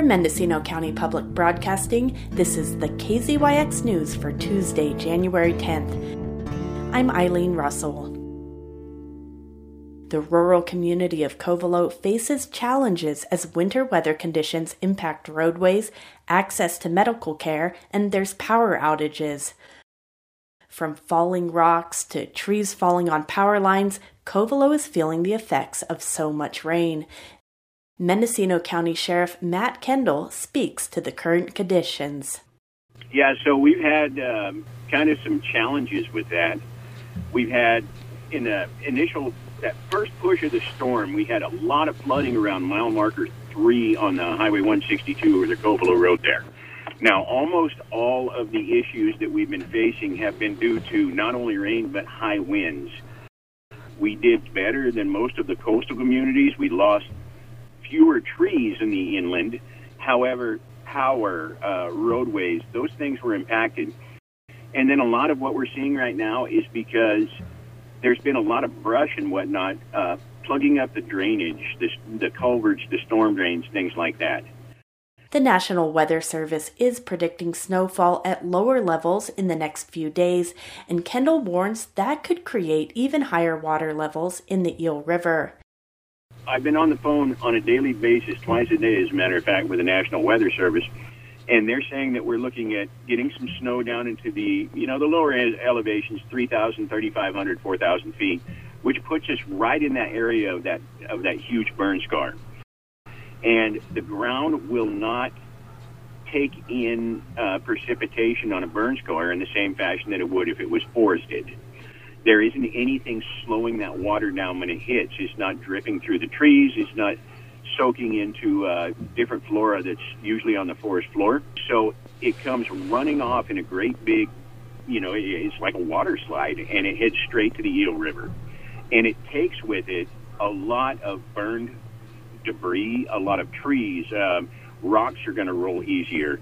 For Mendocino County Public Broadcasting, this is the KZYX News for Tuesday, January 10th. I'm Eileen Russell. The rural community of Covelo faces challenges as winter weather conditions impact roadways, access to medical care, and there's power outages. From falling rocks to trees falling on power lines, Covelo is feeling the effects of so much rain. Mendocino County Sheriff Matt Kendall speaks to the current conditions. Yeah, so we've had um, kind of some challenges with that. We've had in the initial that first push of the storm, we had a lot of flooding around mile marker three on the Highway 162 or the Covelo Road there. Now, almost all of the issues that we've been facing have been due to not only rain but high winds. We did better than most of the coastal communities. We lost fewer trees in the inland. However, power, uh, roadways, those things were impacted. And then a lot of what we're seeing right now is because there's been a lot of brush and whatnot uh, plugging up the drainage, the, the culverts, the storm drains, things like that. The National Weather Service is predicting snowfall at lower levels in the next few days, and Kendall warns that could create even higher water levels in the Eel River. I've been on the phone on a daily basis, twice a day, as a matter of fact, with the National Weather Service, and they're saying that we're looking at getting some snow down into the, you know, the lower elevations, 3,000, 3,500, 4,000 feet, which puts us right in that area of that of that huge burn scar. And the ground will not take in uh, precipitation on a burn scar in the same fashion that it would if it was forested there isn't anything slowing that water down when it hits. It's not dripping through the trees. It's not soaking into uh, different flora that's usually on the forest floor. So it comes running off in a great big, you know, it's like a water slide, and it heads straight to the Eel River. And it takes with it a lot of burned debris, a lot of trees. Um, rocks are going to roll easier.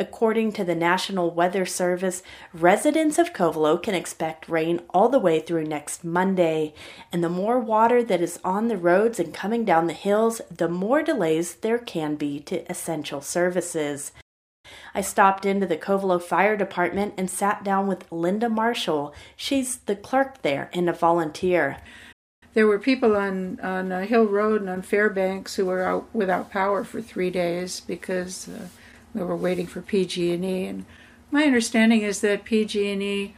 According to the National Weather Service, residents of Covelo can expect rain all the way through next Monday. And the more water that is on the roads and coming down the hills, the more delays there can be to essential services. I stopped into the Covelo Fire Department and sat down with Linda Marshall. She's the clerk there and a volunteer. There were people on on Hill Road and on Fairbanks who were out without power for three days because uh, we were waiting for PG&E and my understanding is that PG&E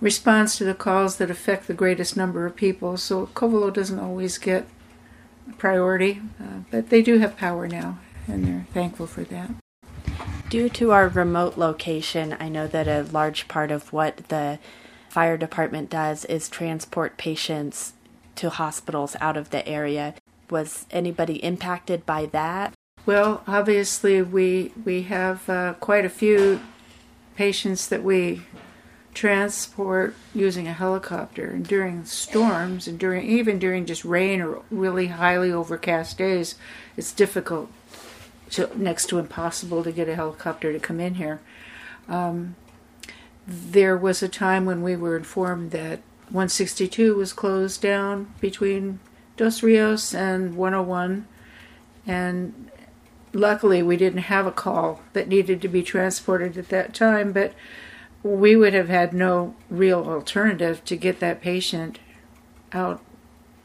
responds to the calls that affect the greatest number of people so Covelo doesn't always get priority uh, but they do have power now and they're thankful for that. Due to our remote location i know that a large part of what the fire department does is transport patients to hospitals out of the area. Was anybody impacted by that well, obviously, we we have uh, quite a few patients that we transport using a helicopter, and during storms, and during even during just rain or really highly overcast days, it's difficult, to, next to impossible, to get a helicopter to come in here. Um, there was a time when we were informed that 162 was closed down between Dos Rios and 101, and luckily we didn't have a call that needed to be transported at that time, but we would have had no real alternative to get that patient out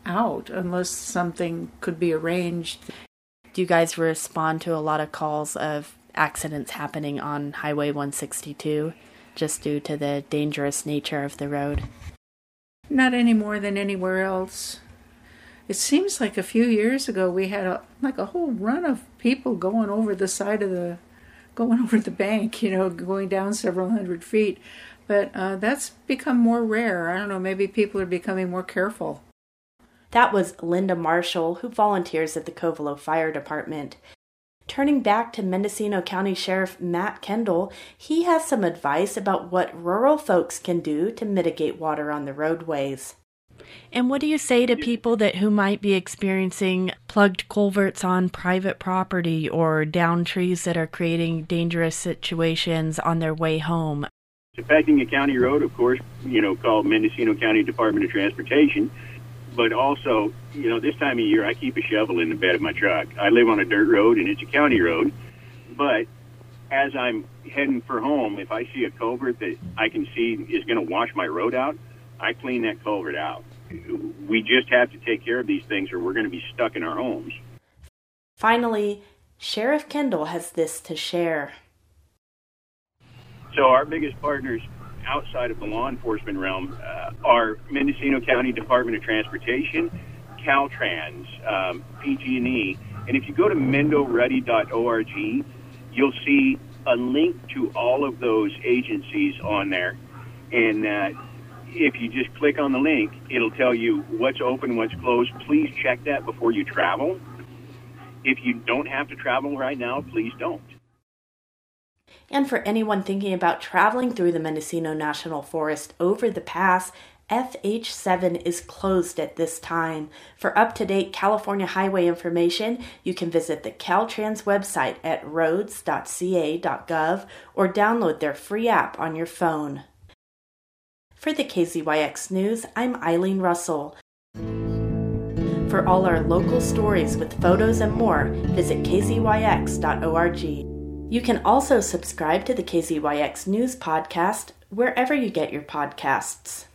out unless something could be arranged. Do you guys respond to a lot of calls of accidents happening on Highway 162 just due to the dangerous nature of the road? Not any more than anywhere else it seems like a few years ago we had a like a whole run of people going over the side of the going over the bank you know going down several hundred feet. But uh, that's become more rare. I don't know maybe people are becoming more careful. That was linda marshall who volunteers at the covelo fire department. Turning back to Mendocino County Sheriff Matt Kendall, he has some advice about what rural folks can do to mitigate water on the roadways. And what do you say to people that who might be experiencing plugged culverts on private property or down trees that are creating dangerous situations on their way home? Affecting a county road, of course, you know, called Mendocino County Department of Transportation. but also, you know, this time of year, I keep a shovel in the bed of my truck. I live on a dirt road, and it's a county road. But as I'm heading for home, if I see a culvert that I can see is going to wash my road out, I clean that culvert out. We just have to take care of these things, or we're going to be stuck in our homes. Finally, Sheriff Kendall has this to share. So, our biggest partners outside of the law enforcement realm uh, are Mendocino County Department of Transportation, Caltrans, um, PG&E, and if you go to mendoready.org, you'll see a link to all of those agencies on there. And uh, if you just click on the link, it'll tell you what's open, what's closed. Please check that before you travel. If you don't have to travel right now, please don't. And for anyone thinking about traveling through the Mendocino National Forest over the pass, FH7 is closed at this time. For up to date California highway information, you can visit the Caltrans website at roads.ca.gov or download their free app on your phone. For the KZYX News, I'm Eileen Russell. For all our local stories with photos and more, visit kzyx.org. You can also subscribe to the KZYX News podcast wherever you get your podcasts.